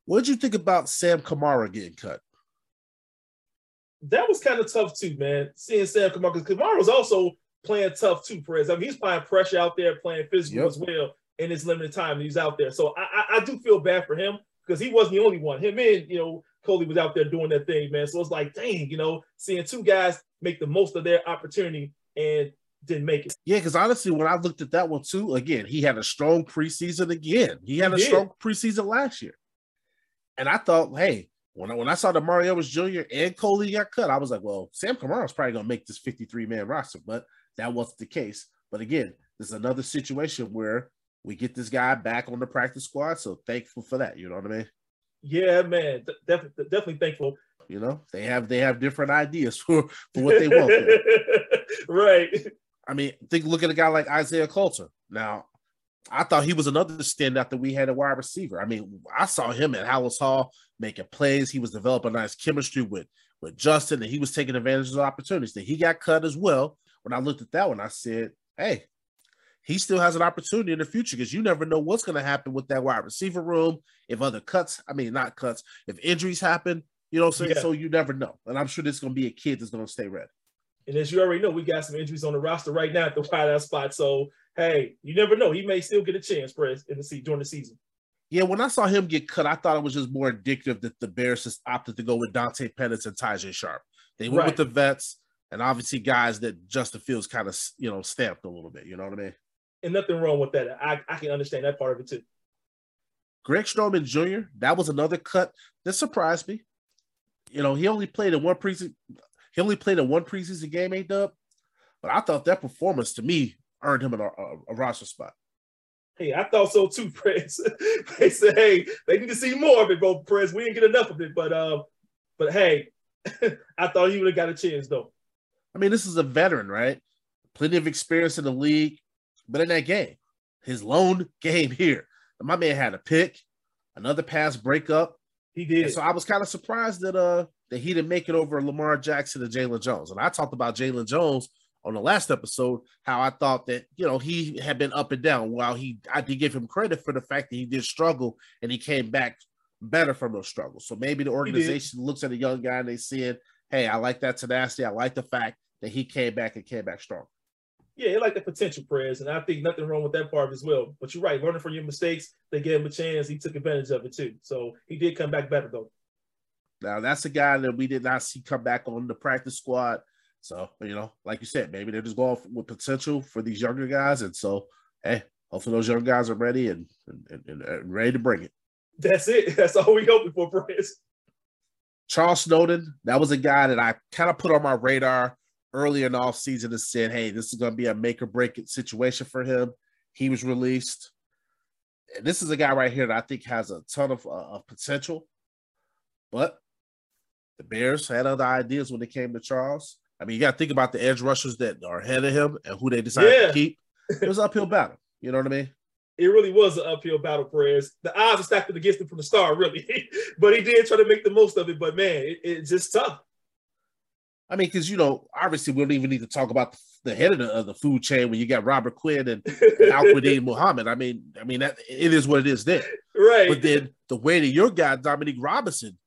What did you think about Sam Kamara getting cut? that was kind of tough too, man. Seeing Sam Kamara because Kamara was also playing tough too, Perez. I mean, he's playing pressure out there, playing physical yep. as well in his limited time he's out there. So I, I, I do feel bad for him because he wasn't the only one. Him and you know Coley was out there doing that thing, man. So it's like, dang, you know, seeing two guys make the most of their opportunity and didn't make it. Yeah, because honestly, when I looked at that one too, again, he had a strong preseason again. He had He a did. strong preseason last year. And I thought, hey, when I, when I saw that Mario Edwards Jr. and Coley got cut, I was like, well, Sam Kamara's probably going to make this 53 man roster, but that wasn't the case. But again, there's another situation where we get this guy back on the practice squad. So thankful for that. You know what I mean? Yeah, man, de- definitely, definitely thankful. You know, they have they have different ideas for, for what they want. right. I mean, think look at a guy like Isaiah Coulter. Now, I thought he was another standout that we had a wide receiver. I mean, I saw him at Halas Hall making plays. He was developing nice chemistry with with Justin, and he was taking advantage of opportunities. That he got cut as well. When I looked at that one, I said, "Hey, he still has an opportunity in the future because you never know what's going to happen with that wide receiver room. If other cuts, I mean, not cuts, if injuries happen, you know, what I'm saying? Yeah. so you never know. And I'm sure there's going to be a kid that's going to stay ready. And as you already know, we got some injuries on the roster right now at the wideout spot. So hey, you never know. He may still get a chance, Press, in the se- during the season. Yeah, when I saw him get cut, I thought it was just more indicative that the Bears just opted to go with Dante Pettis and Tajae Sharpe. They went Right. with the vets and obviously guys that Justin Fields kind of you know stamped a little bit. You know what I mean? And nothing wrong with that. I, I can understand that part of it too. Greg Stroman Jr. That was another cut that surprised me. You know, he only played in one preseason. He only played in one preseason game, A Dub. But I thought that performance to me earned him a, a, a roster spot. Hey, I thought so too, Press. they said, hey, they need to see more of it, bro, Press. We didn't get enough of it. But uh, but hey, I thought he would have got a chance though. I mean, this is a veteran, right? Plenty of experience in the league, but in that game, his lone game here, my man had a pick, another pass breakup. He did. And so I was kind of surprised that uh that he didn't make it over Lamar Jackson and Jaylon Jones. And I talked about Jaylon Jones on the last episode, how I thought that you know he had been up and down. While he I did give him credit for the fact that he did struggle and he came back better from those struggles. So maybe the organization looks at a young guy and they said, Hey, I like that tenacity. I like the fact that he came back and came back strong. Yeah, he like the potential, Prez, and I think nothing wrong with that part as well. But you're right, learning from your mistakes, they gave him a chance. He took advantage of it too. So he did come back better though. Now that's a guy that we did not see come back on the practice squad. So you know, like you said, maybe they're just going with potential for these younger guys, and so hey, hopefully those young guys are ready and and, and, and uh, ready to bring it. That's it. That's all we hoping for, Prez. Charles Snowden, that was a guy that I kind of put on my radar earlier in the offseason and said, hey, this is going to be a make or break situation for him. He was released. And this is a guy right here that I think has a ton of, uh, of potential. But the Bears had other ideas when it came to Charles. I mean, you got to think about the edge rushers that are ahead of him and who they decided Yeah. to keep. It was an uphill battle. You know what I mean? It really was an uphill battle, Perez. The odds were stacked against him from the start, really. but he did try to make the most of it. But man, it, it's just tough. I mean, because you know, obviously, we don't even need to talk about the, head of the, of the food chain when you got Robert Quinn and, and Al-Quadin Muhammad. I mean, I mean that it is what it is there. right. But then the way that your guy Dominique Robinson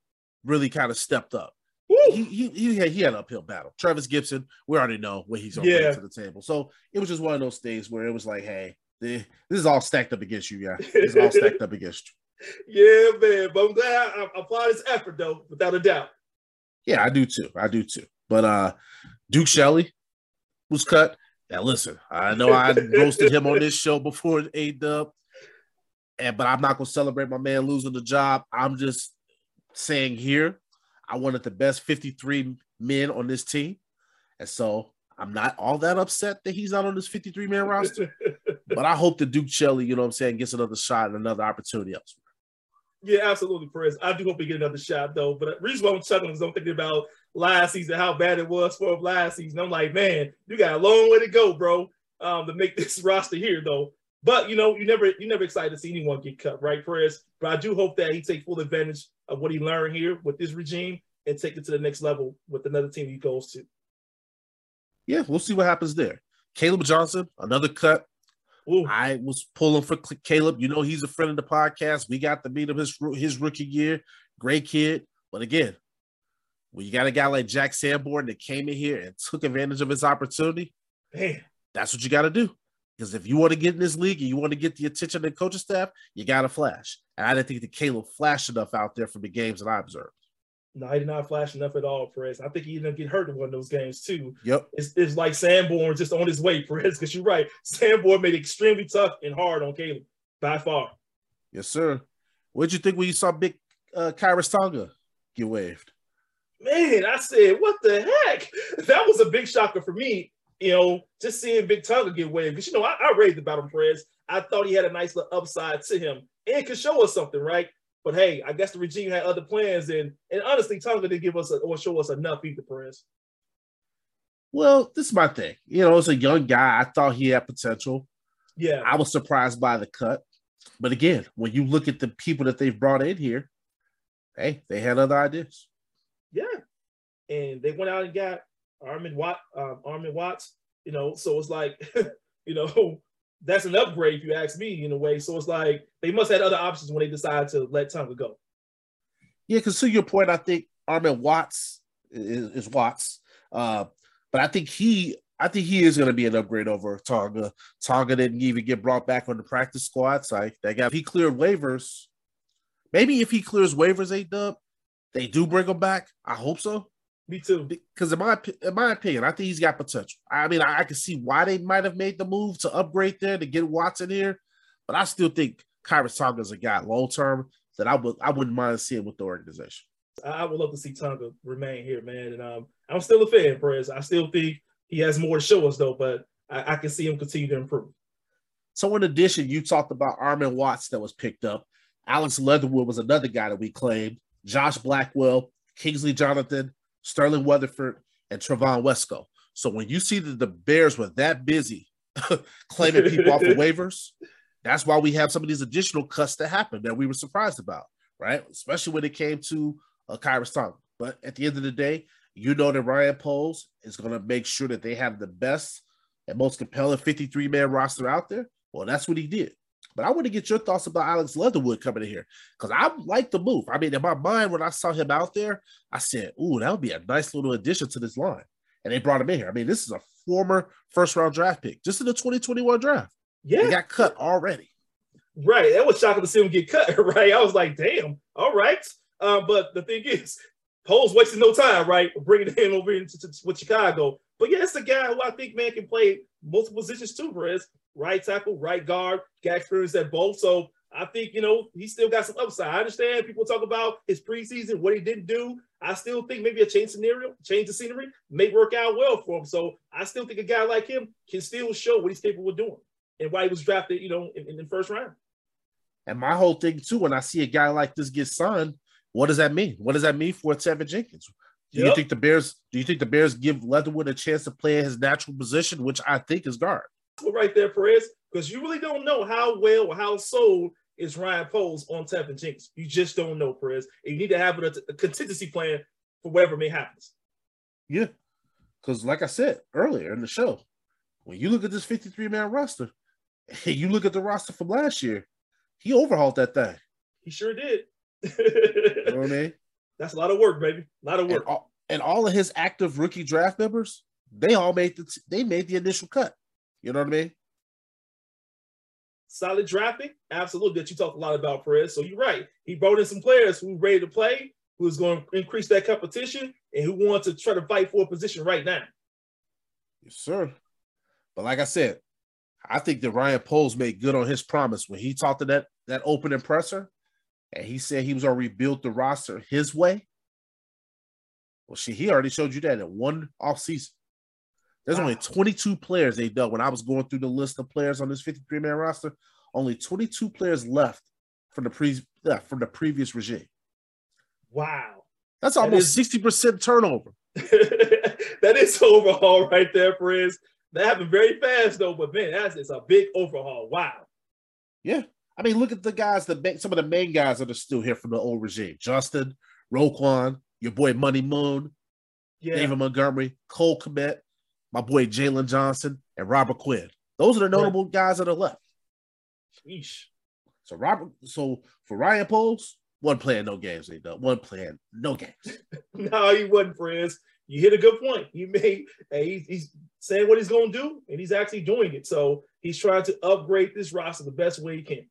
really kind of stepped up. He he he had, he had an uphill battle. Trevis Gipson, we already know what he's to Yeah. to the table. So it was just one of those things where it was like, hey, this is all stacked up against you, yeah. This is all stacked up against you. yeah, man. But I'm glad I, I applaud his effort, though, without a doubt. Yeah, I do too. I do too. But uh Duke Shelley was cut. Now listen, I know I roasted him on this show before A Dub, and but I'm not gonna celebrate my man losing the job. I'm just saying here, I wanted the best 53 men on this team, and so I'm not all that upset that he's not on this 53 man roster. but I hope that Duke Shelley, you know what I'm saying, gets another shot and another opportunity elsewhere. Yeah, absolutely, Perez. I do hope he get another shot though. But the reason why I'm chuckling is I'm thinking about last season, how bad it was for him last season. I'm like, man, you got a long way to go, bro, um, to make this roster here though. But you know, you never you never excited to see anyone get cut, right, Perez? But I do hope that he take full advantage of what he learned here with this regime and take it to the next level with another team he goes to. Yeah, we'll see what happens there. Caleb Johnson, another cut. Ooh, I was pulling for Caleb. You know, he's a friend of the podcast. We got to meet him his, his rookie year. Great kid. But again, when you got a guy like Jack Sanborn that came in here and took advantage of his opportunity, man. that's what you got to do. Because if you want to get in this league and you want to get the attention of the coaching staff, you got to flash. And I didn't think that Caleb flashed enough out there from the games that I observed. No, he did not flash enough at all, Perez. I think he up getting hurt in one of those games too. Yep. It's, it's like Sanborn just on his way, Perez, because you're right. Sanborn made it extremely tough and hard on Caleb by far. Yes, sir. What'd you think when you saw Big uh, Khyiris Tonga get waived? Man, I said, what the heck? That was a big shocker for me, you know, just seeing Big Tonga get waived. Because, you know, I, I raved about him, Perez. I thought he had a nice little upside to him and could show us something, right? But hey, I guess the regime had other plans, and and honestly, Tonga didn't give us a, or show us enough either, Perez. Well, this is my thing. You know, as a young guy, I thought he had potential. Yeah, I was surprised by the cut. But again, when you look at the people that they've brought in here, hey, they had other ideas. Yeah, and they went out and got Armon Watt, um, Armon Watts. You know, so it's like, you know, that's an upgrade if you ask me in a way. So it's like they must have had other options when they decided to let Tonga go. Yeah, because to your point, I think Armon Watts is, is Watts, uh, but I think he, I think he is going to be an upgrade over Tonga. Tonga didn't even get brought back on the practice squad, so that guy he cleared waivers. Maybe if he clears waivers, a dub, they do bring him back. I hope so. Me too. Because in my in my opinion, I think he's got potential. I mean, I, I can see why they might have made the move to upgrade there to get Watson here, but I still think Khyiris Tonga is a guy long term that I would I wouldn't mind seeing with the organization. I would love to see Tonga remain here, man. And um, I'm still a fan, Perez. I still think he has more to show us, though, but I, I can see him continue to improve. So, in addition, you talked about Armon Watts that was picked up. Alex Leatherwood was another guy that we claimed. Josh Blackwell, Kingsley Jonathan, Sterling Weatherford, and Trevon Wesco. So when you see that the Bears were that busy claiming people off of waivers, that's why we have some of these additional cuts that happened that we were surprised about, right? Especially when it came to uh, Khyiris Tonga. But at the end of the day, you know that Ryan Poles is going to make sure that they have the best and most compelling 53 man roster out there. Well, that's what he did. But I want to get your thoughts about Alex Leatherwood coming in here because I like the move. I mean, in my mind, when I saw him out there, I said, "Ooh, that would be a nice little addition to this line." And they brought him in here. I mean, this is a former first round draft pick, just in the 2021 draft. Yeah, he got cut already. Right, that was shocking to see him get cut. Right, I was like, "Damn, all right." Um, but the thing is, Poles wasting no time, right, bringing him over into with Chicago. But yeah, it's a guy who I think man can play multiple positions too, Perez right tackle, right guard, got experience at both. So I think, you know, he still got some upside. I understand people talk about his preseason, what he didn't do. I still think maybe a change scenario, change the scenery may work out well for him. So I still think a guy like him can still show what he's capable of doing and why he was drafted, you know, in, in the first round. And my whole thing too, when I see a guy like this get signed, what does that mean? What does that mean for Teven Jenkins? Do yep. you think the Bears? Do you think the Bears give Leatherwood a chance to play in his natural position, which I think is guard? Well, right there, Perez, because you really don't know how well or how sold is Ryan Poles on Teven Jenkins. You just don't know, Perez. And you need to have a, a contingency plan for whatever may happen. Yeah, because like I said earlier in the show, when you look at this 53 man roster, and you look at the roster from last year, he overhauled that thing. He sure did. You know what I mean? That's a lot of work, baby. A lot of work. And all, and all of his active rookie draft members, they all made the they made the initial cut. You know what I mean? Solid drafting, absolutely. That you talked a lot about, Perez. So you're right. He brought in some players who ready to play, who's going to increase that competition, and who want to try to fight for a position right now. Yes, sir. But like I said, I think that Ryan Poles made good on his promise when he talked to that that opening presser, and he said he was going to rebuild the roster his way. Well, she he already showed you that in one off season. There's wow. only 22 players they done. When I was going through the list of players on this 53 man roster, only 22 players left from the pre yeah, from the previous regime. Wow. That's almost that is, 60% turnover. that is overhaul right there, friends. That happened very fast though, but man, that's it's a big overhaul. Wow. Yeah. I mean, look at the guys, the some of the main guys that are still here from the old regime. Justin, Roquan, your boy Money Moon, yeah. David Montgomery, Cole Kmet, my boy Jaylon Johnson, and Robert Quinn. Those are the notable right. guys that are left. Sheesh. So Robert, so for Ryan Poles, one playing, no games. They done one playing, no games. no, he wasn't, friends. You hit a good point. He made, hey, he's saying what he's going to do, and he's actually doing it. So he's trying to upgrade this roster the best way he can.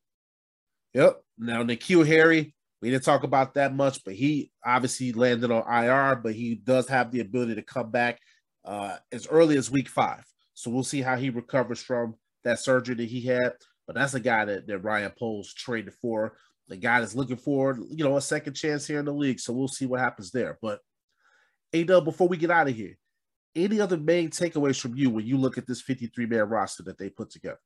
Yep. Now N'Keal Harry, We didn't talk about that much, but he obviously landed on IR, but he does have the ability to come back uh, as early as week five. So we'll see how he recovers from that surgery that he had. But that's a guy that, that Ryan Poles traded for. The guy that's looking for, you know, a second chance here in the league. So we'll see what happens there. But Adel, before we get out of here, any other main takeaways from you when you look at this 53 man roster that they put together?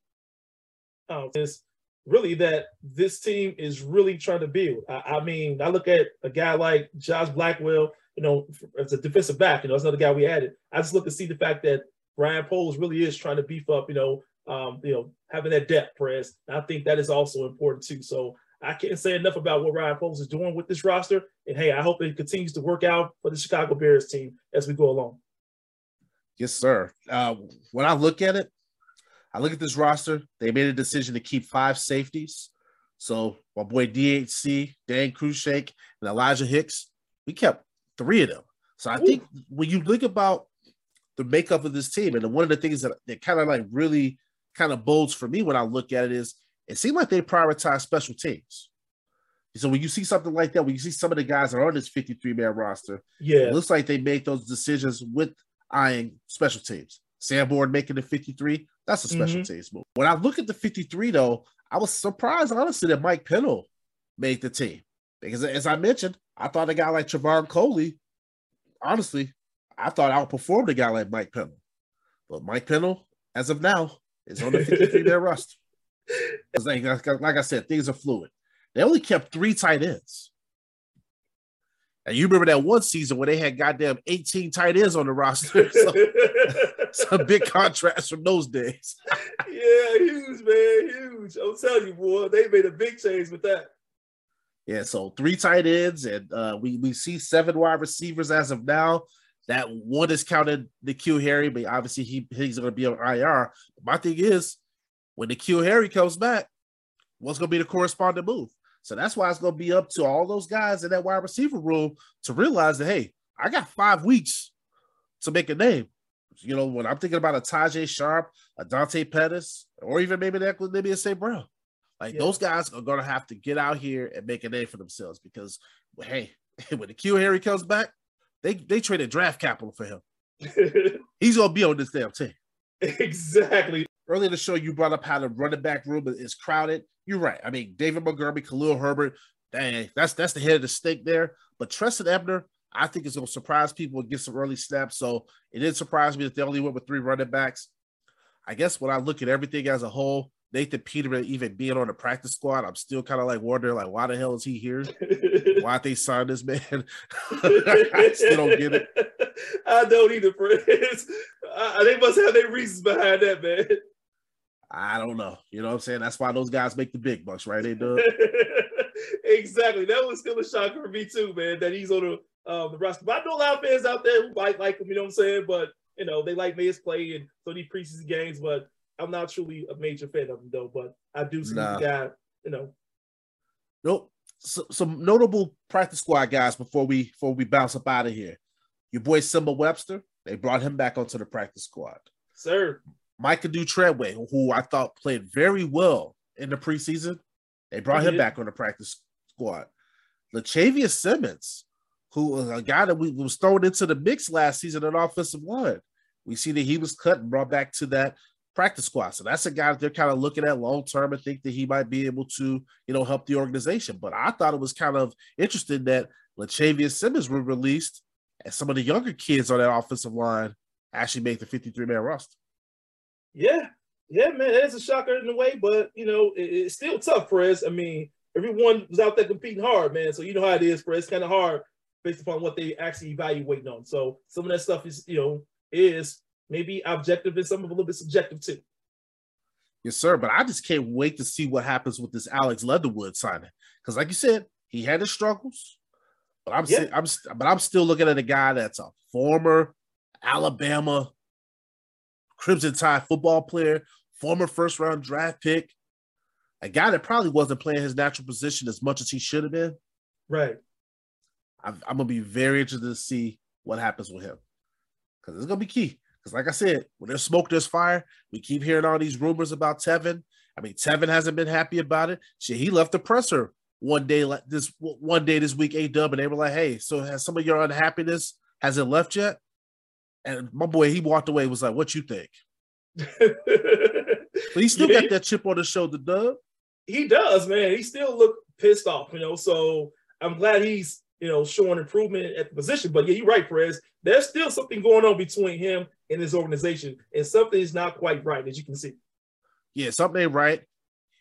Oh, it's really that this team is really trying to build. I, I, mean, I look at a guy like Josh Blackwell, you know, as a defensive back, you know, that's another guy we added. I just look to see the fact that Ryan Poles really is trying to beef up, you know, um, you know, having that depth press. I think that is also important too. So I can't say enough about what Ryan Poles is doing with this roster. And hey, I hope it continues to work out for the Chicago Bears team as we go along. Yes, sir. Uh, when I look at it, I look at this roster. They made a decision to keep five safeties. So my boy DHC, Dane Cruikshank, and Elijah Hicks, we kept three of them. So I Ooh. think when you think about the makeup of this team, and one of the things that, that kind of like really kind of bolds for me when I look at it is it seemed like they prioritize special teams. So when you see something like that, when you see some of the guys that are on this 53 man roster, yeah, it looks like they make those decisions with eyeing special teams. Sanborn making the 53, that's a special mm-hmm. teams move. When I look at the 53, though, I was surprised, honestly, that Mike Pennel made the team. Because as I mentioned, I thought a guy like Trevon Coley, honestly, I thought outperformed a guy like Mike Pennel. But Mike Pennel, as of now, is on the 53 man roster. Like, like I said, things are fluid. They only kept three tight ends. And you remember that one season where they had goddamn 18 tight ends on the roster. So, some big contrast from those days. yeah, huge, man, huge. I'm telling you, boy, they made a big change with that. Yeah, so three tight ends, and uh, we we see seven wide receivers as of now. That one is counted the Q Harry, but obviously he he's going to be on IR. My thing is, when the Q Harry comes back, what's going to be the corresponding move? So that's why it's going to be up to all those guys in that wide receiver room to realize that, hey, I got five weeks to make a name. You know, when I'm thinking about a Tajae Sharpe, a Dante Pettis, or even maybe that maybe a St. Brown, like yeah. those guys are going to have to get out here and make a name for themselves because, hey, when the Q Harry comes back, they they traded draft capital for him. He's going to be on this damn team. Exactly. Earlier in the show, you brought up how the running back room is crowded. You're right. I mean, David Montgomery, Khalil Herbert, dang, that's that's the head of the stake there. But Trestan Ebner, I think is going to surprise people and get some early snaps. So it did surprise me that they only went with three running backs. I guess when I look at everything as a whole, Nathan Peterman even being on the practice squad, I'm still kind of like wondering, like, why the hell is he here? why they signed this man? I still don't get it. I don't either, friends. I, they must have their reasons behind that, man. I don't know. You know what I'm saying? That's why those guys make the big bucks, right? They do. exactly. That was still a shocker for me too, man. That he's on the um, the roster. But I know a lot of fans out there who might like him. You know what I'm saying? But you know they like his play and so these preseason games. But I'm not truly a major fan of him though. But I do see nah. the guy. You know. Nope. So, some notable practice squad guys before we before we bounce up out of here. Your boy Simba Webster. They brought him back onto the practice squad. Sir. Micah Treadway, who I thought played very well in the preseason. They brought him mhm. back on the practice squad. Lachavious Simmons, who was a guy that we was thrown into the mix last season at offensive line. We see that he was cut and brought back to that practice squad. So that's a guy that they're kind of looking at long term and think that he might be able to, you know, help the organization. But I thought it was kind of interesting that Lachavious Simmons were released and some of the younger kids on that offensive line actually made the 53 man roster. Yeah, yeah, man, it's a shocker in a way, but you know, it, it's still tough, Press. I mean, everyone was out there competing hard, man. So you know how it is. It's kind of hard based upon what they actually evaluating on. So some of that stuff is, you know, is maybe objective and some of a little bit subjective too. Yes, sir. But I just can't wait to see what happens with this Alex Leatherwood signing. Because, like you said, he had his struggles, but I'm, yeah. I'm, but I'm still looking at a guy that's a former Alabama Crimson Tide football player, former first round draft pick, a guy that probably wasn't playing his natural position as much as he should have been. Right. I'm, I'm gonna be very interested to see what happens with him because it's gonna be key. Because, like I said, when there's smoke, there's fire. We keep hearing all these rumors about Teven. I mean, Teven hasn't been happy about it. Shit, he left the presser one day like this one day this week, A Dub, and they were like, "Hey, so has some of your unhappiness has it left yet?" And my boy, he walked away, was like, "What you think?" But he still Yeah. got that chip on his shoulder, Dub. he does, man. He still look pissed off, you know. So I'm glad he's, you know, showing improvement at the position. But yeah, you're right, Perez. There's still something going on between him and his organization, and something is not quite right, as you can see. Yeah, something ain't right.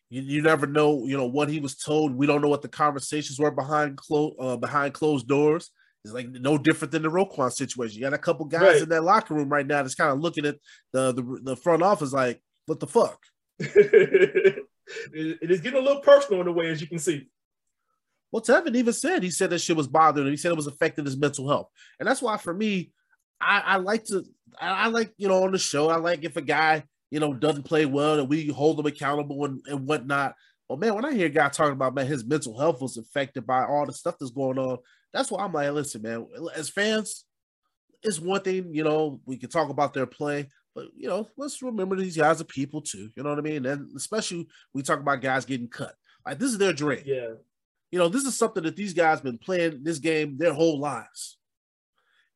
You, you never know, you know, what he was told. We don't know what the conversations were behind closed uh, behind closed doors. It's like no different than the Roquan situation. You got a couple guys Right. in that locker room right now that's kind of looking at the, the the front office like, what the fuck? it is getting a little personal in a way, as you can see. Well, Teven even said he said that shit was bothering him. He said it was affecting his mental health, and that's why for me, I, I like to, I, I like you know on the show, I like if a guy you know doesn't play well and we hold him accountable and, and whatnot. But man, when I hear a guy talking about man his mental health was affected by all the stuff that's going on, that's why I'm like, listen, man, as fans, it's one thing you know we can talk about their play. But you know, let's remember these guys are people too. You know what I mean? And especially we talk about guys getting cut. Like this is their dream. Yeah, You know, this is something that these guys been playing this game their whole lives.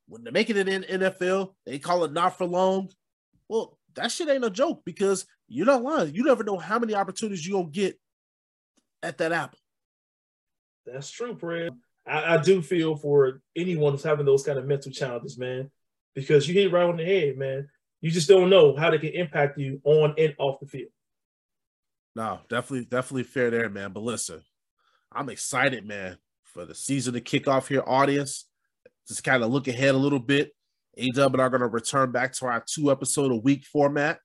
When they're making it in NFL, they call it not for long. Well, that shit ain't a joke because you're not lying. You never know how many opportunities you're gonna get at that apple. that's true, Perez. I, I do feel for anyone who's having those kind of mental challenges, man, because you hit right on the head, man. You just don't know how they can impact you on and off the field. No, definitely, definitely fair there, man. But listen, I'm excited, man, for the season to kick off here, audience. Just kind of look ahead a little bit. AW and I are going to return back to our two episode a week format.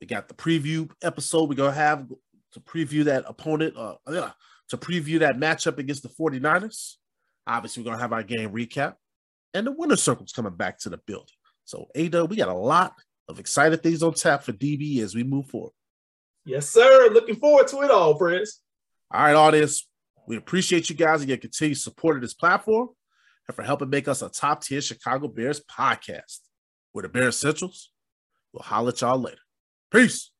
We got the preview episode we're going to have to preview that opponent, uh, to preview that matchup against the 49ers. Obviously, we're going to have our game recap. And the winner circle's coming back to the building. So, AW, we got a lot of excited things on tap for DB as we move forward. Yes, sir. Looking forward to it all, Perez. All right, audience. We appreciate you guys and your continued support of this platform and for helping make us a top tier Chicago Bears podcast. We're the Bears Centrals. We'll holler at y'all later. Peace.